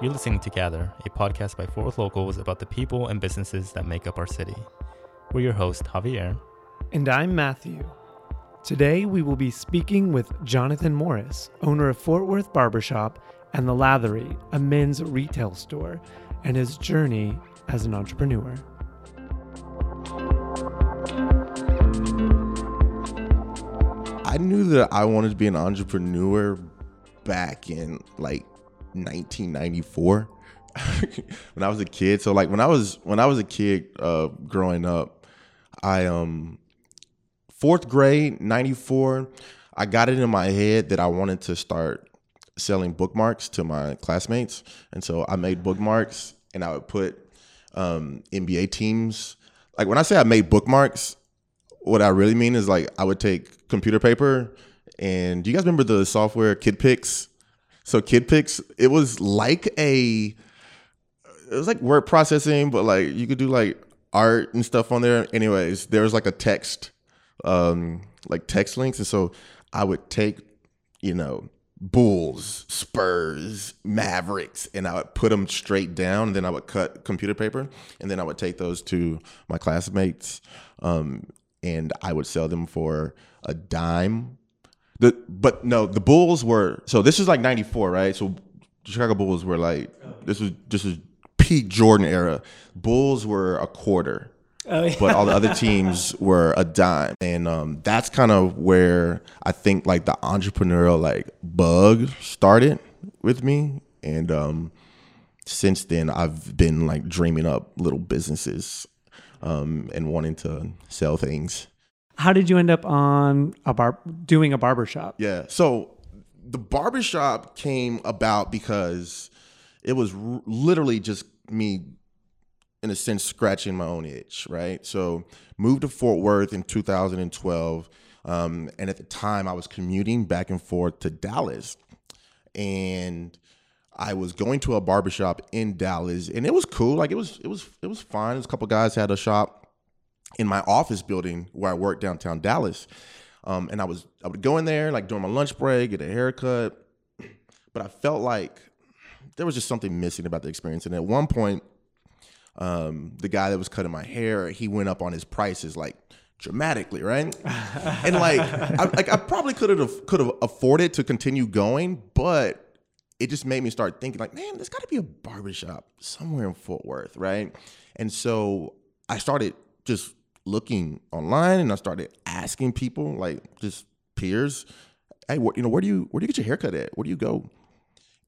You're listening to Gather, a podcast by Fort Worth locals about the people and businesses that make up our city. We're your host, Javier. And I'm Matthew. Today we will be speaking with Jonathan Morris, owner of Fort Worth Barbershop and The Lathery, a men's retail store, and his journey as an entrepreneur. I knew that I wanted to be an entrepreneur back in like 1994 when I was a kid. So like when I was when I was a kid uh, growing up, I um fourth grade 94, I got it in my head that I wanted to start selling bookmarks to my classmates, and so I made bookmarks and I would put um, NBA teams. Like when I say I made bookmarks, what I really mean is like I would take computer paper and do you guys remember the software KidPix? So KidPix, it was like a it was like word processing, but like you could do like art and stuff on there. Anyways, there was like a text, um, like text links, and so I would take, you know, Bulls, Spurs, Mavericks, and I would put them straight down. And then I would cut computer paper, and then I would take those to my classmates, um, and I would sell them for a dime the but no, the Bulls were so this is like '94, right? So Chicago Bulls were like this was this is peak Jordan era. Bulls were a quarter. Oh, yeah. but all the other teams were a dime and um, that's kind of where i think like the entrepreneurial like bug started with me and um, since then i've been like dreaming up little businesses um, and wanting to sell things how did you end up on a bar doing a barbershop? Yeah. So the barbershop came about because it was r- literally just me in a sense scratching my own itch, right? So moved to Fort Worth in 2012 um, and at the time I was commuting back and forth to Dallas and I was going to a barbershop in Dallas and it was cool like it was it was it was fine. There's a couple guys had a shop in my office building where I work downtown Dallas. Um, and I was I would go in there like during my lunch break, get a haircut, but I felt like there was just something missing about the experience. And at one point, um, the guy that was cutting my hair, he went up on his prices like dramatically, right? and like I, like I probably could have could have afforded to continue going, but it just made me start thinking like, man, there's got to be a barbershop somewhere in Fort Worth, right? And so I started just looking online and I started asking people, like just peers, hey, what you know, where do you where do you get your haircut at? Where do you go?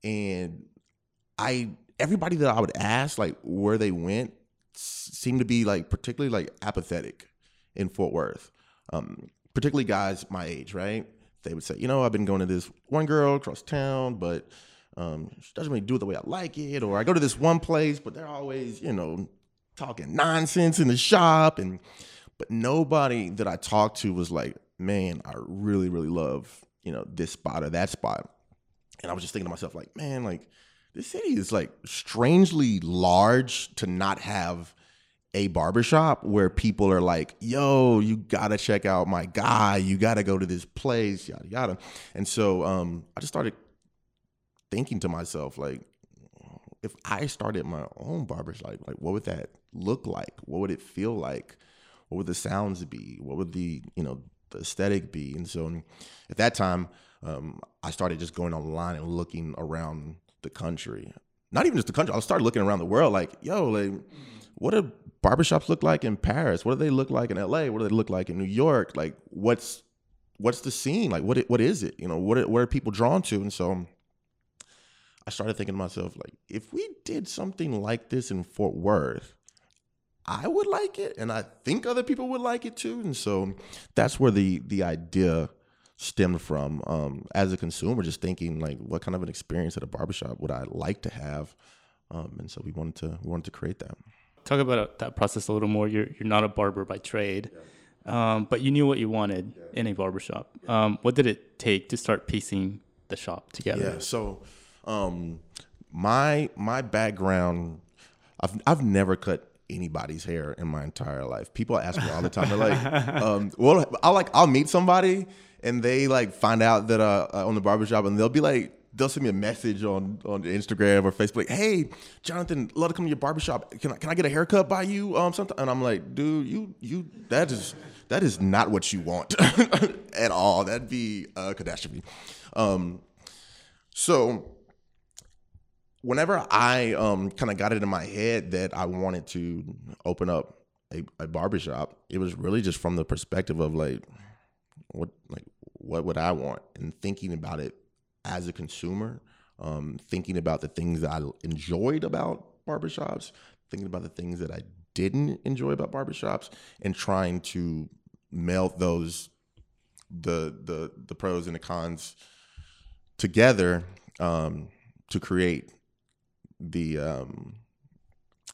And I everybody that I would ask, like where they went, seemed to be like particularly like apathetic in Fort Worth. Um, particularly guys my age, right? They would say, you know, I've been going to this one girl across town, but um, she doesn't really do it the way I like it. Or I go to this one place, but they're always, you know, talking nonsense in the shop and but nobody that I talked to was like, man, I really, really love, you know, this spot or that spot. And I was just thinking to myself, like, man, like this city is like strangely large to not have a barbershop where people are like, yo, you gotta check out my guy, you gotta go to this place, yada yada. And so um, I just started thinking to myself, like, if I started my own barbershop, like what would that look like? What would it feel like? what would the sounds be? What would the you know the aesthetic be? And so at that time, um, I started just going online and looking around the country. Not even just the country. I started looking around the world. Like, yo, like, what do barbershops look like in Paris? What do they look like in LA? What do they look like in New York? Like, what's what's the scene? Like, what what is it? You know, what what are people drawn to? And so I started thinking to myself, like, if we did something like this in Fort Worth, I would like it, and I think other people would like it too. And so that's where the the idea stemmed from. Um, as a consumer, just thinking like, what kind of an experience at a barbershop would I like to have? Um, and so we wanted to we wanted to create that. Talk about that process a little more. You're you're not a barber by trade, um, but you knew what you wanted in a barbershop. Um, what did it take to start piecing the shop together? Yeah. So um, my my background, I've I've never cut anybody's hair in my entire life. People ask me all the time. They're like, um, "Well, I like I'll meet somebody and they like find out that uh, uh on the barbershop and they'll be like, they'll send me a message on on Instagram or Facebook, like, "Hey, Jonathan, love to come to your barbershop. Can I can I get a haircut by you?" Um, sometime? And I'm like, "Dude, you you that is that is not what you want at all. That'd be a catastrophe." Um, so whenever I um kind of got it in my head that I wanted to open up a, a barbershop, it was really just from the perspective of like what like what would I want? And thinking about it as a consumer, um, thinking about the things that I enjoyed about barbershops, thinking about the things that I didn't enjoy about barbershops, and trying to melt those the the the pros and the cons together um, to create the um,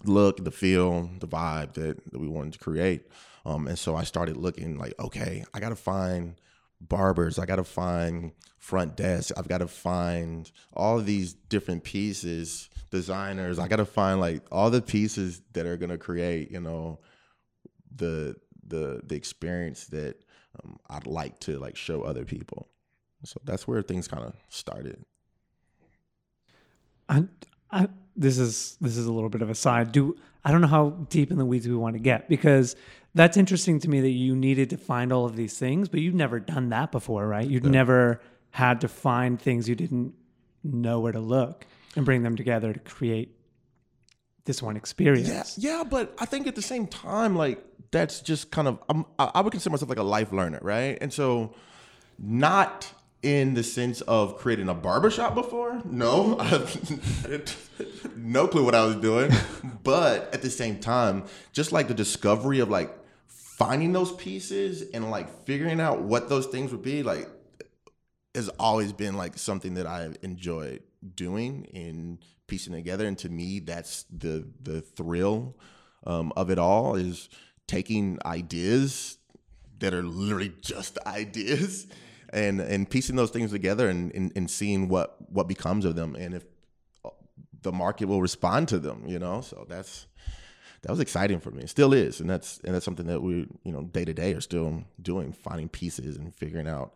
look, the feel, the vibe that, that we wanted to create. Um, and so I started looking like, okay, I got to find barbers, I got to find front desk, I've got to find all these different pieces, designers, I got to find like all the pieces that are going to create, you know, the the the experience that um, I'd like to like show other people. So that's where things kind of started. I, I, this is this is a little bit of a side. Do I don't know how deep in the weeds we want to get because that's interesting to me that you needed to find all of these things, but you've never done that before, right? You've yeah. never had to find things you didn't know where to look and bring them together to create this one experience. Yeah, yeah, but I think at the same time, like that's just kind of I'm, I would consider myself like a life learner, right? And so, not in the sense of creating a barbershop before. No, no clue what I was doing. But at the same time, just like the discovery of like finding those pieces and like figuring out what those things would be, like has always been like something that I've enjoyed doing and piecing together. And to me, that's the the thrill um, of it all is taking ideas that are literally just ideas and and piecing those things together and, and, and seeing what what becomes of them and if the market will respond to them you know? So that's that was exciting for me. It still is and that's and that's something that we you know day to day are still doing finding pieces and figuring out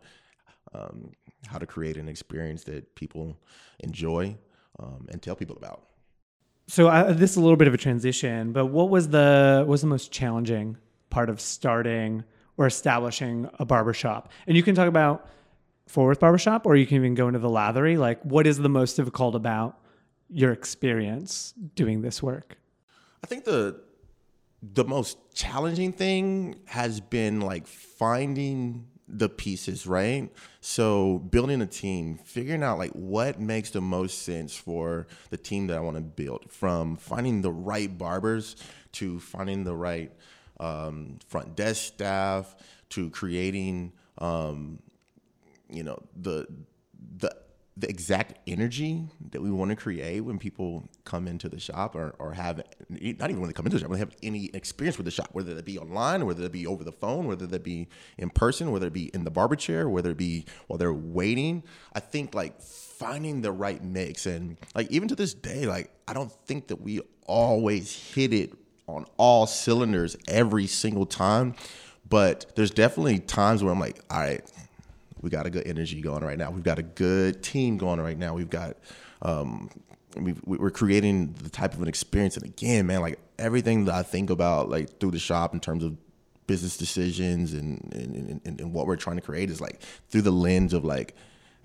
um, how to create an experience that people enjoy um, and tell people about. So uh, this is a little bit of a transition but what was the what was the most challenging part of starting or establishing a barbershop. And you can talk about Fort Worth Barbershop, or you can even go into the lathery. Like, what is the most difficult about your experience doing this work? I think the the most challenging thing has been like finding the pieces, right? So building a team, figuring out like what makes the most sense for the team that I want to build, from finding the right barbers to finding the right um, front desk staff to creating, um, you know, the the the exact energy that we want to create when people come into the shop or, or have not even when they come into the shop, when they have any experience with the shop, whether that be online, whether that be over the phone, whether that be in person, whether it be in the barber chair, whether it be while they're waiting. I think like finding the right mix and like even to this day, like I don't think that we always hit it on all cylinders every single time. But there's definitely times where I'm like, all right, we got a good energy going right now. We've got a good team going right now. We've got, um, we are creating the type of an experience. And again, man, like everything that I think about, like through the shop in terms of business decisions and, and, and, and what we're trying to create is like through the lens of like,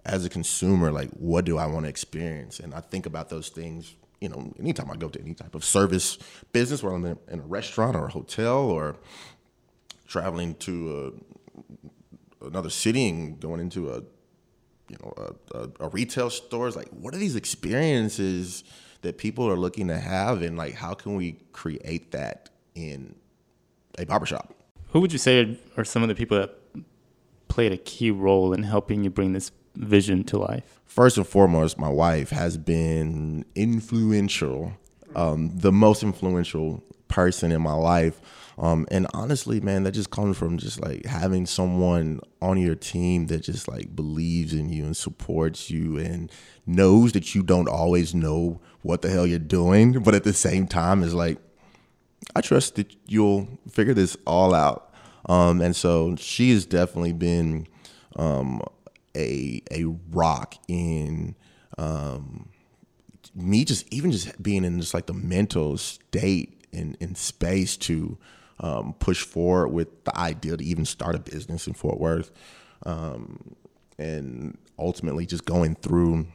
as a consumer, like what do I want to experience? And I think about those things you know, anytime I go to any type of service business, whether I'm in, a restaurant or a hotel or traveling to a, another city and going into a, you know, a, a, a retail stores, like what are these experiences that people are looking to have, and like how can we create that in a barbershop? Who would you say are some of the people that played a key role in helping you bring this vision to life? First and foremost, my wife has been influential, um, the most influential person in my life. Um, and honestly, man, that just comes from just like having someone on your team that just like believes in you and supports you and knows that you don't always know what the hell you're doing, but at the same time is like, I trust that you'll figure this all out. Um, and so she has definitely been um, a a rock in um, me just even just being in just like the mental state and in space to um, push forward with the idea to even start a business in Fort Worth, um, and ultimately just going through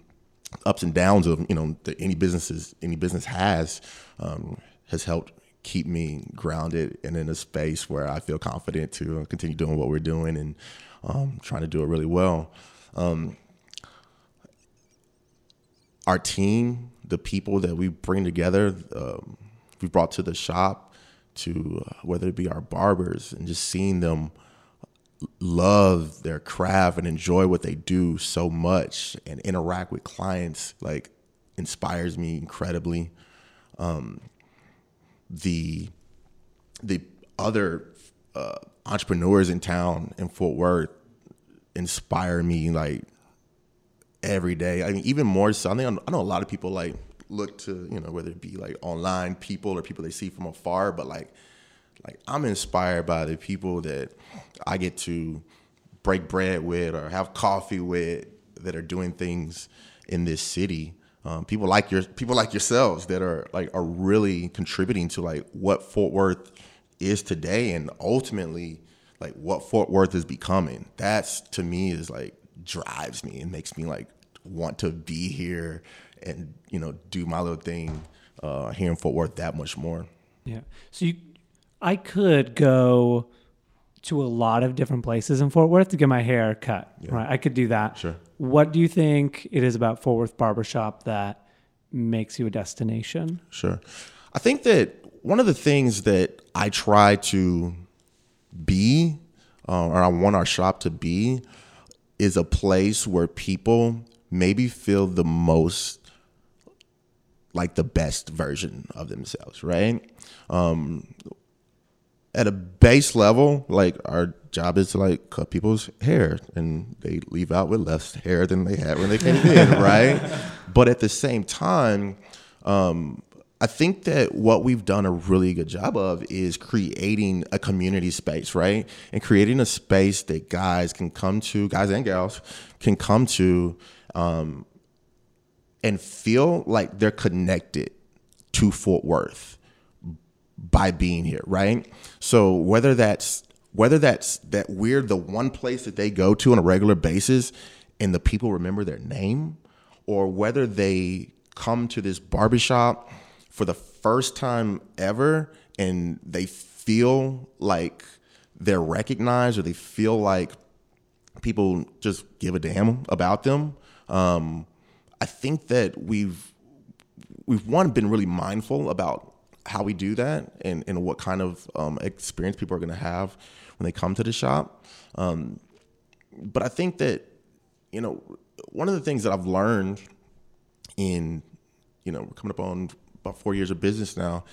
ups and downs of you know any businesses any business has um, has helped keep me grounded and in a space where I feel confident to continue doing what we're doing and um, trying to do it really well. Um, our team, the people that we bring together, um, we brought to the shop, to uh, whether it be our barbers and just seeing them love their craft and enjoy what they do so much and interact with clients like inspires me incredibly. Um, the the other uh, entrepreneurs in town in Fort Worth inspire me like every day. I mean, even more so. I think I know a lot of people like look to you know whether it be like online people or people they see from afar, but like like I'm inspired by the people that I get to break bread with or have coffee with that are doing things in this city. Um, people like your people like yourselves that are like are really contributing to like what Fort Worth is today and ultimately like what Fort Worth is becoming. That's to me is like drives me and makes me like want to be here and you know do my little thing uh, here in Fort Worth that much more. Yeah. So you, I could go to a lot of different places in Fort Worth to get my hair cut. Yeah. Right. I could do that. Sure. What do you think it is about Fort Worth Barbershop that makes you a destination? Sure. I think that one of the things that I try to be, uh, or I want our shop to be, is a place where people maybe feel the most like the best version of themselves, right? Um, at a base level, like our job is to like cut people's hair and they leave out with less hair than they had when they came in, right? But at the same time, um, I think that what we've done a really good job of is creating a community space, right? And creating a space that guys can come to, guys and gals can come to um, and feel like they're connected to Fort Worth by being here, right? So whether that's whether that's that we're the one place that they go to on a regular basis and the people remember their name, or whether they come to this barbershop for the first time ever and they feel like they're recognized or they feel like people just give a damn about them. Um, I think that we've we've one been really mindful about how we do that and, and what kind of um, experience people are going to have when they come to the shop. Um, but I think that you know one of the things that I've learned in you know coming up on about four years of business now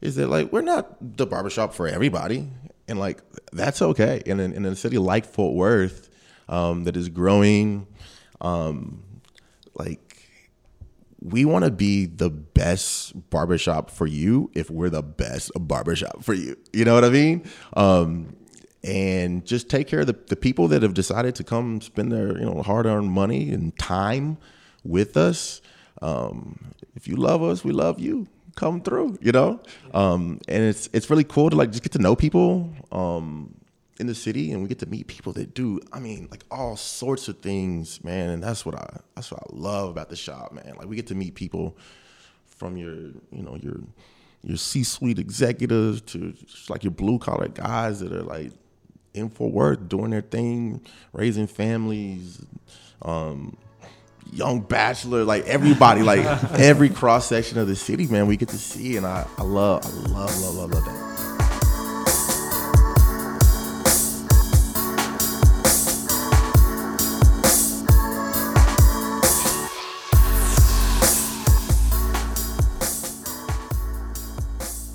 is that like we're not the barbershop for everybody. And like that's okay. And in, in a city like fort worth um, that is growing um, like we want to be the best barbershop for you if we're the best barbershop for you. You know what i mean? Um, and just take care of the, the people that have decided to come spend their you know hard-earned money and time with us um, if you love us, we love you. Come through, you know. Um, and it's it's really cool to like just get to know people um, in the city, and we get to meet people that do. I mean, like all sorts of things, man. And that's what I that's what I love about the shop, man. Like we get to meet people from your you know your your C-suite executives to like your blue collar guys that are like in for work, doing their thing, raising families. Um, young bachelor, like everybody, like every cross section of the city, man, we get to see, and I, I love, I love, love, love, love that.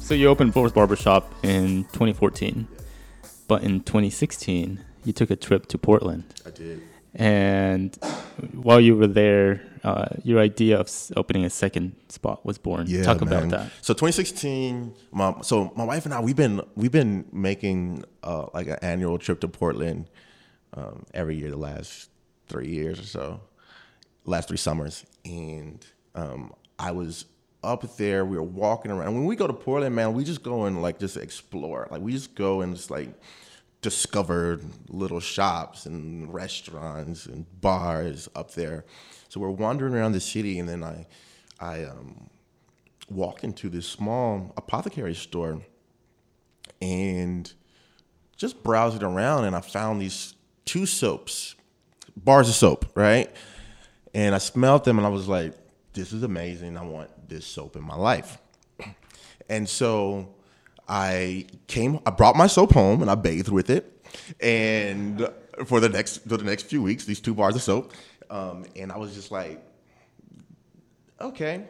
So you opened Fort Worth Barbershop in 2014, but in 2016 you took a trip to Portland. I did. And while you were there, uh, your idea of opening a second spot was born. Yeah, Talk man. about that. So 2016, my, so my wife and I, we've been we've been making uh, like an annual trip to Portland um, every year the last three years or so. last three summers, and um, I was up there. We were walking around. When we go to Portland, man, we just go and like just explore. Like we just go and just like discover little shops and restaurants and bars up there. So we're wandering around the city, and then I, I um, walked into this small apothecary store, and just browsing around, and I found these two soaps, bars of soap, right? And I smelled them, and I was like, "This is amazing. I want this soap in my life." And so I came, I brought my soap home, and I bathed with it, and for the next for the next few weeks, these two bars of soap, um, and I was just like, okay,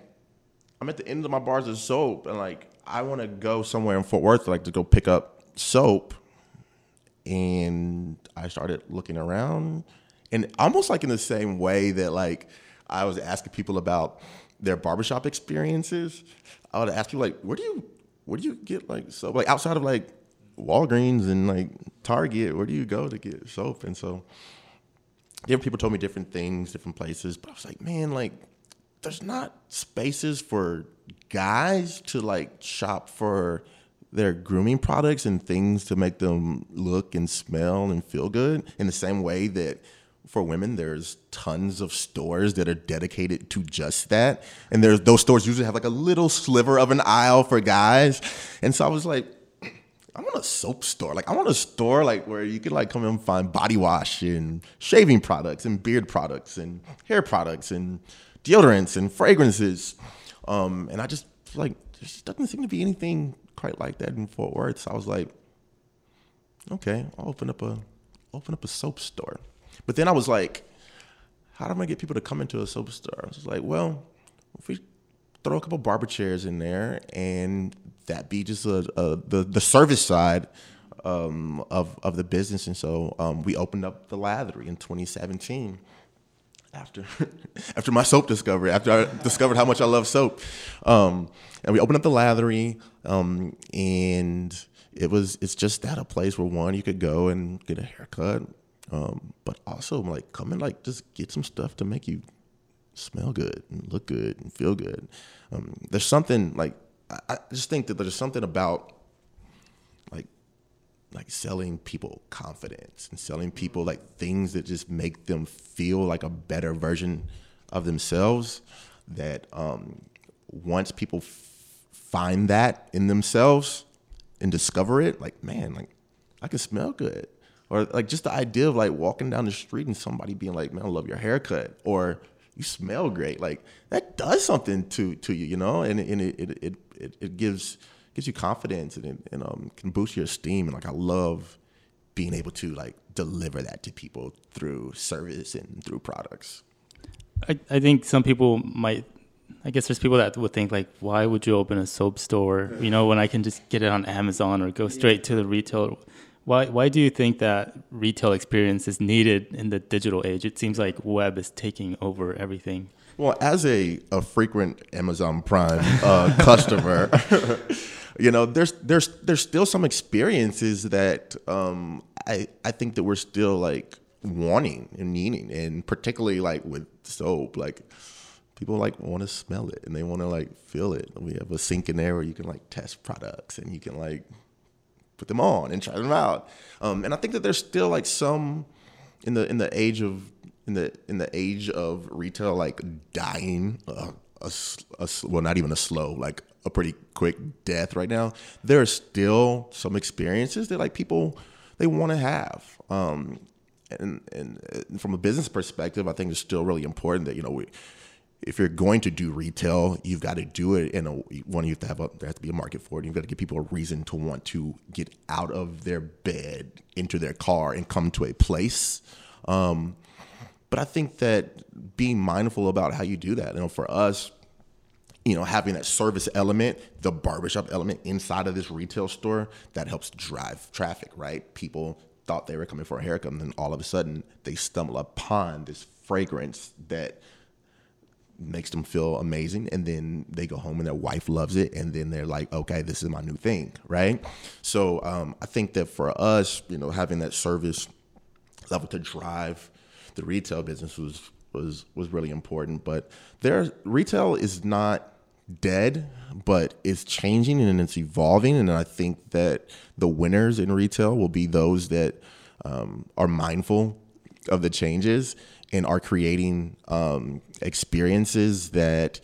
I'm at the end of my bars of soap, and like I want to go somewhere in Fort Worth, like to go pick up soap, and I started looking around, and almost like in the same way that like I was asking people about their barbershop experiences, I would ask people like, where do you where do you get like soap? Like outside of like Walgreens and like Target, where do you go to get soap? And so different people told me different things, different places, but I was like, man, like there's not spaces for guys to like shop for their grooming products and things to make them look and smell and feel good in the same way that for women there's tons of stores that are dedicated to just that and there's those stores usually have like a little sliver of an aisle for guys and so i was like I want a soap store. Like I want a store like where you can like come and find body wash and shaving products and beard products and hair products and deodorants and fragrances. Um, and I just like there just doesn't seem to be anything quite like that in Fort Worth. So I was like, okay, I'll open up a open up a soap store. But then I was like, how do I get people to come into a soap store? I was like, well, if we throw a couple barber chairs in there and that be just a, a the the service side um, of of the business. And so um, we opened up the Lathery in 2017 after after my soap discovery, after I discovered how much I love soap, um, and we opened up the Lathery, um, and it was it's just that a place where one you could go and get a haircut, um, but also like come and like just get some stuff to make you smell good and look good and feel good. Um, there's something like I, I just think that there's something about like like selling people confidence and selling people like things that just make them feel like a better version of themselves that um, once people f- find that in themselves and discover it like man like i can smell good or like just the idea of like walking down the street and somebody being like man i love your haircut or you smell great like that does something to to you you know and, and it, it, it, it, it gives gives you confidence and, it, and um, can boost your esteem and like i love being able to like deliver that to people through service and through products I, I think some people might I guess there's people that would think like, why would you open a soap store? You know, when I can just get it on Amazon or go straight to the retail. Why why do you think that retail experience is needed in the digital age? It seems like web is taking over everything. Well, as a, a frequent Amazon Prime uh, customer, you know, there's there's there's still some experiences that um, I I think that we're still like wanting and needing, and particularly like with soap, like people like want to smell it and they want to like feel it. We have a sink in there where you can like test products and you can like put them on and try them out. Um, and I think that there's still like some in the in the age of in the in the age of retail like dying uh, a, a, well not even a slow like a pretty quick death right now there are still some experiences that like people they want to have um, and, and and from a business perspective i think it's still really important that you know we if you're going to do retail, you've got to do it in a one. You have to have a there has to be a market for it. You've got to give people a reason to want to get out of their bed into their car and come to a place. Um, but I think that being mindful about how you do that, you know, for us, you know, having that service element, the barbershop element inside of this retail store, that helps drive traffic, right? People thought they were coming for a haircut, and then all of a sudden they stumble upon this fragrance that makes them feel amazing and then they go home and their wife loves it and then they're like okay this is my new thing right so um, i think that for us you know having that service level to drive the retail business was was was really important. But there, retail is not dead, but it's changing and it's evolving. And I think that the winners in retail will be those that um, are mindful of the changes and are creating um, experiences that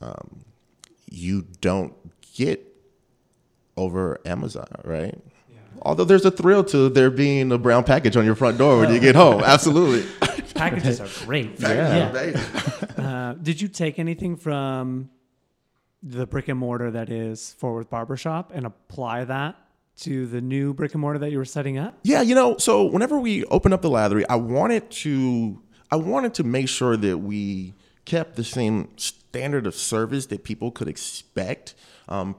um, you don't get over Amazon, right? Although there's a thrill to there being a brown package on your front door when you get home. Absolutely. Packages are great. Yeah. Uh, did you take anything from the brick and mortar that is Fort Worth Barbershop and apply that to the new brick and mortar that you were setting up? Yeah, you know, so whenever we opened up the lathery, I wanted to I wanted to make sure that we kept the same standard of service that people could expect um,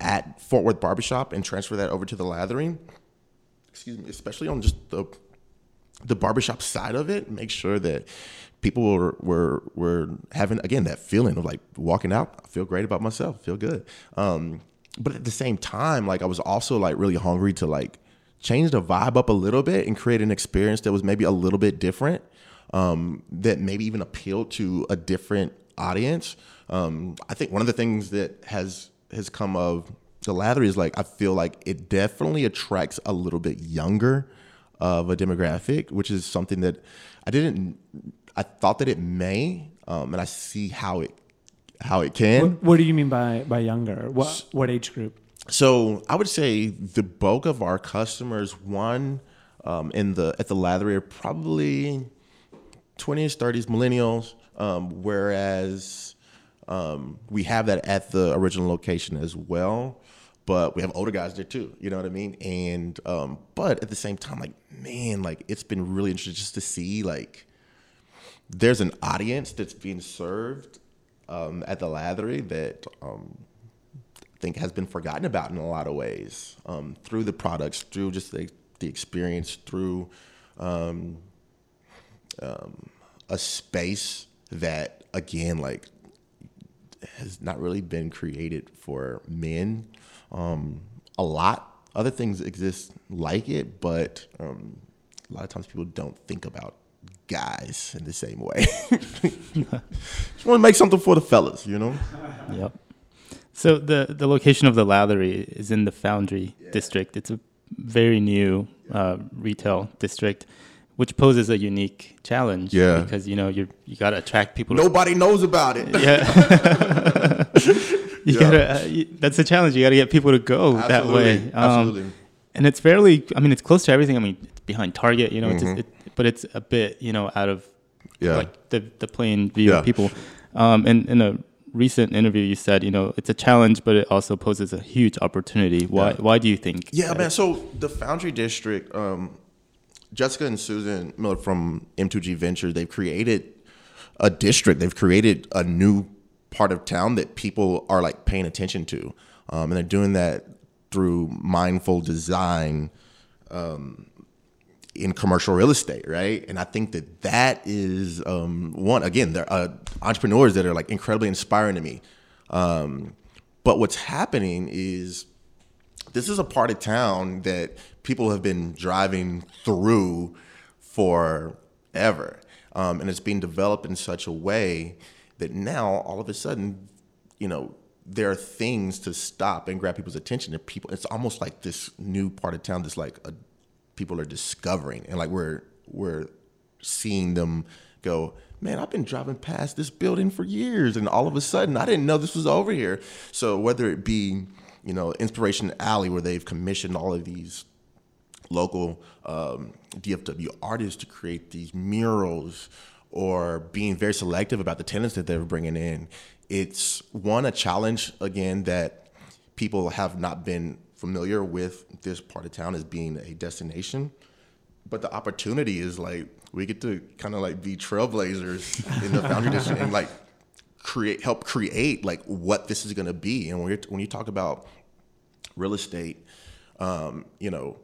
at Fort Worth Barbershop and transfer that over to the lathering. Excuse me, especially on just the the barbershop side of it, make sure that people were were were having again that feeling of like walking out, I feel great about myself, feel good. Um, but at the same time, like I was also like really hungry to like change the vibe up a little bit and create an experience that was maybe a little bit different, um, that maybe even appealed to a different audience. Um, I think one of the things that has has come of the lathery is like I feel like it definitely attracts a little bit younger of a demographic, which is something that I didn't. I thought that it may, um, and I see how it how it can. What, what do you mean by by younger? What what age group? So I would say the bulk of our customers, one um, in the at the lathery, are probably twenties, thirties, millennials. Um, whereas um, we have that at the original location as well, but we have older guys there too. You know what I mean? And um, but at the same time, like man, like it's been really interesting just to see like there's an audience that's being served um, at the lathery that um, I think has been forgotten about in a lot of ways um, through the products, through just the, the experience, through um, um, a space that again like has not really been created for men um, a lot. Other things exist like it, but a lot of times people don't think about guys in the same way. Just want to make something for the fellas, you know? Yep. So the the location of the lathery is in the Foundry district. It's a very new uh, retail district, which poses a unique challenge. Yeah. Because you know you you got to attract people. to- Nobody knows about it. yeah. you Yeah. gotta. Uh, you, that's a challenge. You got to get people to go that way. Um, Absolutely. and it's fairly. I mean, it's close to everything. I mean, it's behind Target. You know, it's Mhm. just, it, but it's a bit. You know, out of Yeah. like the the plain view Yeah. of people. Um, and in a recent interview, you said, you know, it's a challenge, but it also poses a huge opportunity. Why? Yeah. Why do you think? Yeah, man. So the Foundry District, um, Jessica and Susan Miller from M2G Ventures, they've created a district. They've created a new part of town that people are like paying attention to, um, and they're doing that through mindful design um, in commercial real estate, right? And I think that that is um, one. Again, they're uh, entrepreneurs that are like incredibly inspiring to me. Um, but what's happening is this is a part of town that people have been driving through forever. Um, and it's being developed in such a way that now all of a sudden, you know, there are things to stop and grab people's attention. And people, it's almost like this new part of town that's like a, people are discovering, and like we're we're seeing them go. Man, I've been driving past this building for years, and all of a sudden, I didn't know this was over here. So whether it be, you know, Inspiration Alley, where they've commissioned all of these local um, DFW artists to create these murals or being very selective about the tenants that they're bringing in. It's one, a challenge again that people have not been familiar with this part of town as being a destination. But the opportunity is like we get to kind of like be trailblazers in the Foundry District and like create, help create like what this is going to be. And when, you're, when you talk about real estate, um, you know,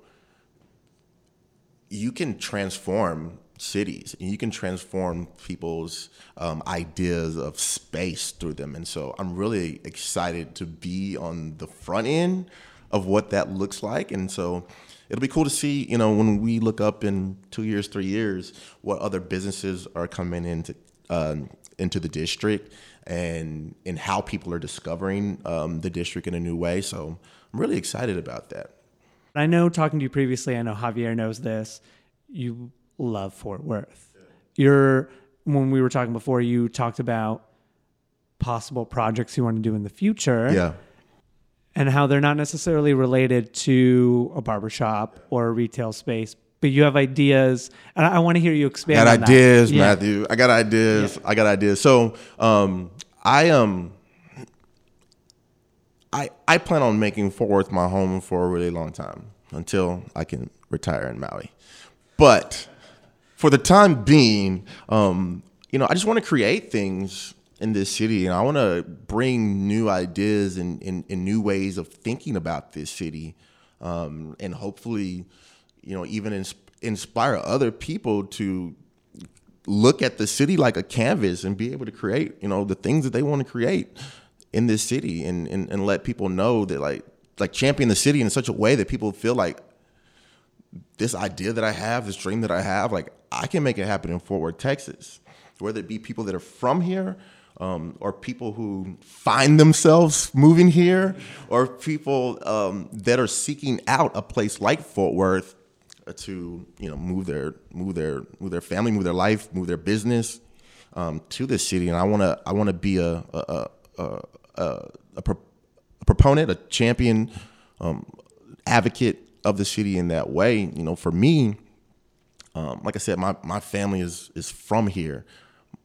you can transform cities and you can transform people's um, ideas of space through them. And so I'm really excited to be on the front end of what that looks like. And so it'll be cool to see, you know, when we look up in two years, three years, what other businesses are coming into um, into the district and and how people are discovering um, the district in a new way. So I'm really excited about that. I know talking to you previously, I know Javier knows this. You love Fort Worth. You're when we were talking before, you talked about possible projects you want to do in the future. Yeah. And how they're not necessarily related to a barbershop or a retail space, but you have ideas. And I, I want to hear you expand got that. Got ideas, Yeah. Matthew. I got ideas. I got ideas. So, um, I um, I I plan on making Fort Worth my home for a really long time until I can retire in Maui. But for the time being, um, you know, I just want to create things in this city, and I want to bring new ideas and, and, and new ways of thinking about this city, um, and hopefully, you know, even ins- inspire other people to look at the city like a canvas and be able to create, you know, the things that they want to create in this city, and, and and let people know that like like champion the city in such a way that people feel like this idea that I have, this dream that I have, like I can make it happen in Fort Worth, Texas. Whether it be people that are from here, um, or people who find themselves moving here, or people um, that are seeking out a place like Fort Worth to you know move their move their move their family, move their life, move their business um, to this city. And I want to I want to be a a a, a, a, pro- a proponent, a champion, um, advocate of the city in that way. You know, for me, um, like I said, my, my family is is from here.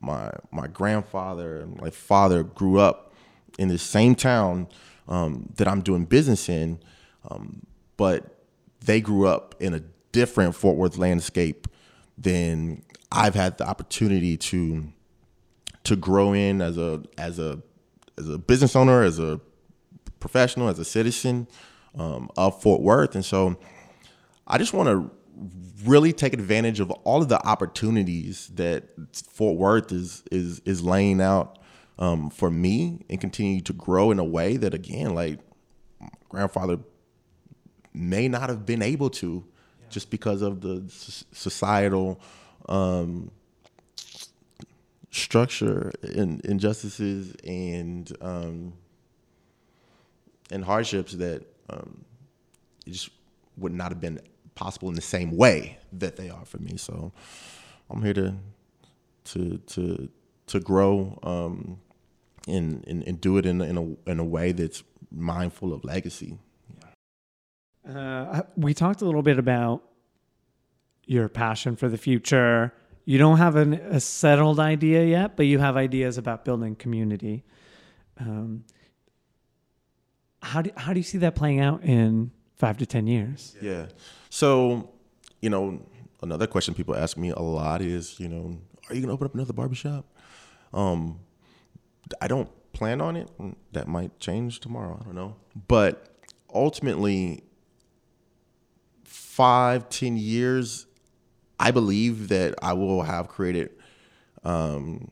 My my grandfather and my father grew up in the same town um, that I'm doing business in, um, but they grew up in a different Fort Worth landscape than I've had the opportunity to to grow in as a as a as a business owner, as a professional, as a citizen um, of Fort Worth, and so I just want to really take advantage of all of the opportunities that Fort Worth is is is laying out um, for me, and continue to grow in a way that, again, like grandfather may not have been able to, just because of the societal um, structure and injustices and um, and hardships that um, just would not have been possible in the same way that they are for me. So I'm here to to to to grow um, and, and and do it in in a in a way that's mindful of legacy. Uh, we talked a little bit about your passion for the future. You don't have an, a settled idea yet, but you have ideas about building community. Um, how do how do you see that playing out in five to ten years? Yeah. So, you know, another question people ask me a lot is, you know, are you gonna open up another barbershop? Um, I don't plan on it. That might change tomorrow. I don't know. But ultimately, five, ten years, I believe that I will have created um,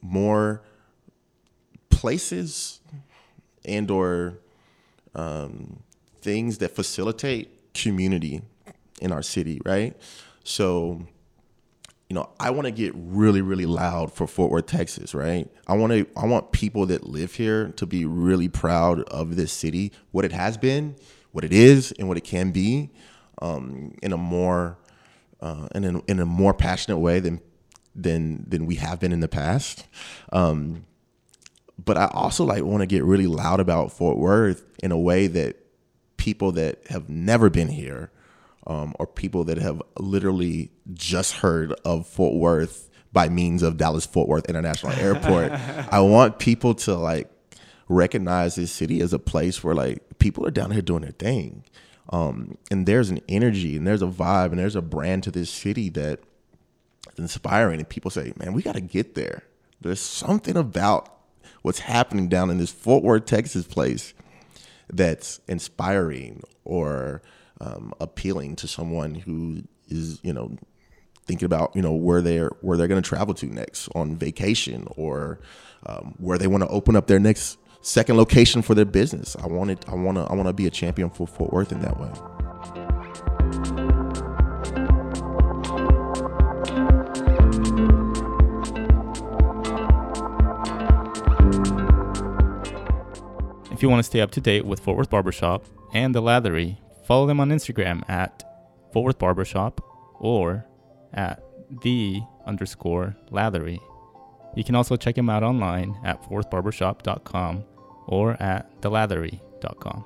more places and or um, things that facilitate community in our city, right? So, you know, I want to get really, really loud for Fort Worth, Texas, right? I want to, I want people that live here to be really proud of this city, what it has been, what it is, and what it can be, um, in a more, uh, in a, in a more passionate way than than than we have been in the past. Um, but I also like want to get really loud about Fort Worth in a way that people that have never been here, um, or people that have literally just heard of Fort Worth by means of Dallas Fort Worth International Airport. I want people to like recognize this city as a place where like people are down here doing their thing. Um, and there's an energy and there's a vibe and there's a brand to this city that is inspiring. And people say, man, we got to get there. There's something about what's happening down in this Fort Worth, Texas place that's inspiring or um, appealing to someone who is, you know, thinking about you know where they're where they're going to travel to next on vacation or um, where they want to open up their next second location for their business. I want it. I want to. I want to be a champion for Fort Worth in that way. If you want to stay up to date with Fort Worth Barbershop and The Lathery, follow them on Instagram at Fort Worth Barbershop or at the underscore Lathery. You can also check them out online at fortworthbarbershop.com or at thelathery.com.